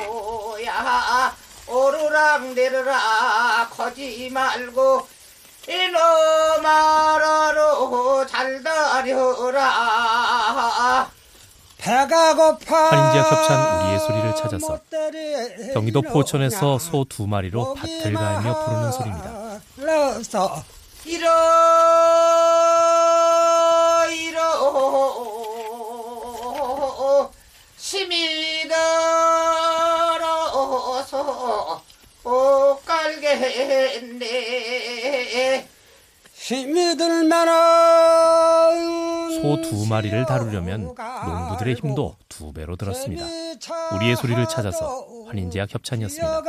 이러이소야 오르락 내르락 거지 말고 이놈아라로 잘 다려라 배가 고파 환인지와 겹찬 우리의 소리를 찾아서 경기도 포천에서 소 두 마리로 밭을 갈며 부르는 소리입니다. 이러 심이 들어서 못 갈겠네 힘이 들면은 소 두 마리를 다루려면 농부들의 힘도 두 배로 들었습니다. 우리의 소리를 찾아서 환인제와 협찬이었습니다.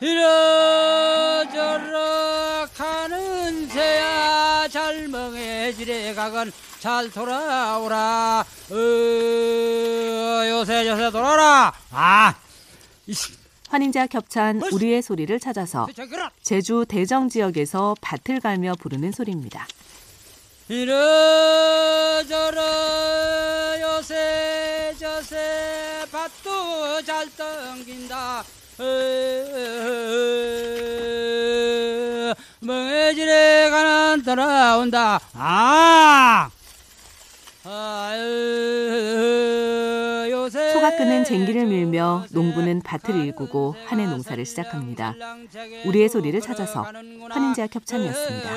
이러 멍해지래 가건 잘 돌아오라. 어, 요새 요새 돌아라. 아. 이씨. 환인제와 겹찬 우리의 소리를 찾아서 제주 대정 지역에서 밭을 갈며 부르는 소리입니다. 이러저러 요새 저새 밭도 잘 땡긴다 돌아온다 아 요새 소가 끄는 쟁기를 밀며 농부는 밭을 일구고 한 해 농사를 시작합니다. 우리의 소리를 찾아서 환인제와 협찬이었습니다.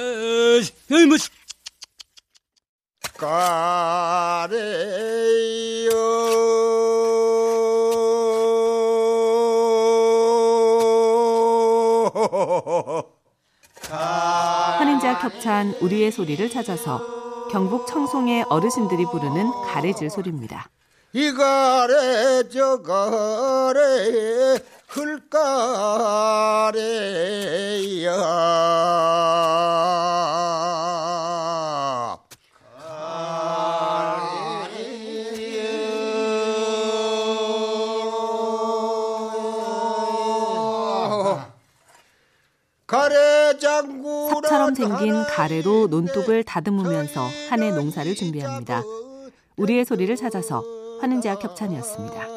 환인제와 협찬 우리의 소리를 찾아서 경북 청송의 어르신들이 부르는 가래질 소리입니다. 이 가래 저 가래 흘가래야 삽처럼 생긴 가래로 논둑을 다듬으면서 한 해 농사를 준비합니다. 우리의 소리를 찾아서 환인제와 협찬이었습니다.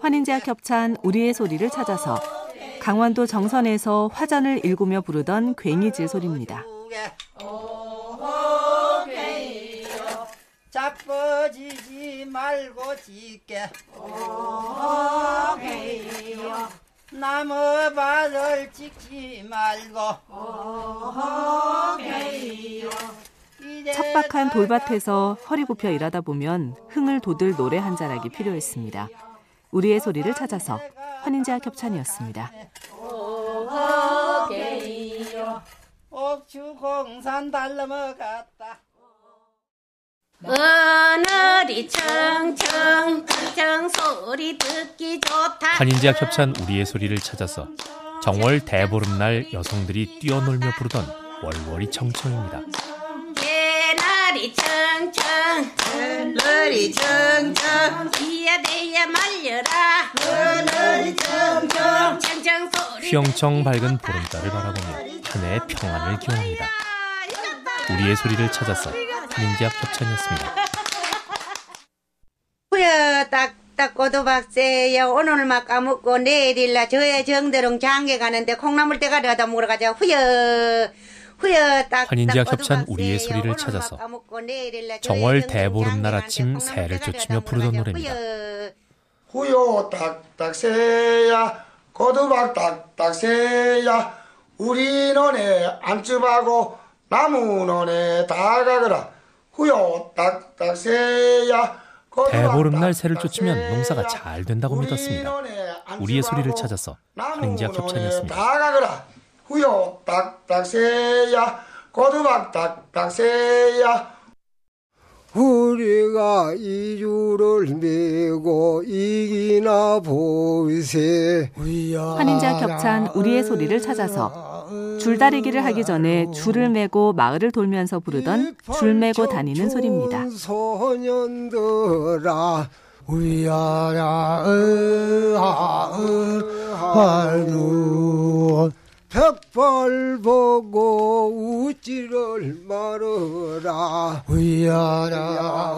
환인제와 협찬 우리의 소리를 찾아서 강원도 정선에서 화전을 일구며 부르던 괭이질 소리입니다. 자빠지지 말고 짖게 오허게요 나무 발을 찍지 말고 오허게요 척박한 돌밭에서 허리 굽혀 일하다 보면 흥을 돋을 노래 한 자락이 필요했습니다. 우리의 소리를 찾아서 공산 달러먹었다. 하늘이 청청 청청 소리 듣기 좋다. 환인제와 협찬 우리의 소리를 찾아서 정월 대보름날 여성들이 뛰어놀며 부르던 월월이 청청입니다. 개나리 청청 하늘이 청청 이야 대야 말려라 하늘이 청청 청청 소리 휘영청 밝은 보름달을 바라보며 한 해의 평안을 기원합니다. 우리의 소리를 찾아서 환인제와 협찬이었습니다. 후여 딱딱 고도박새야 오늘 막 까먹고 내일일라 저의 정대롱 장계 가는데 콩나물 대가 얻어 먹으러 가자 후여 후여 딱 환인제와 협찬 우리의 소리를 찾아서 정월 대보름날 아침 새를 쫓으며 부르던 노래입니다. 후요 딱딱새야 고두박 딱딱새야. 우리 논에 안쯤하고 나무 논에 다 가거라. 후요 딱딱새야. 고두박 대보름날 새를 쫓으면 농사가 잘 된다고 믿었습니다. 우리의 소리를 찾아서 논에 협찬이었습니다. 다 가거라. 후요 딱딱새야. 고두박 딱딱새야 우리가 이주를 메고 이기나 보이세. 환인제와 협찬 우리의 소리를 찾아서 줄다리기를 하기 전에 줄을 메고 마을을 돌면서 부르던 줄 메고 다니는 소리입니다. 소년들아. 위아야 으아 으아 누 백발 보고 웃지를 말어라 위아야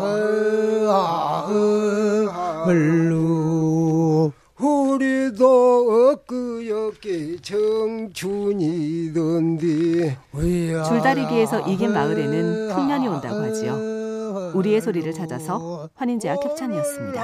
으아으아루 우리도 엊그저께 청춘이던데 줄다리기에서 이긴 마을에는 풍년이 온다고 하지요. 우리의 소리를 찾아서 환인제와 협찬이었습니다.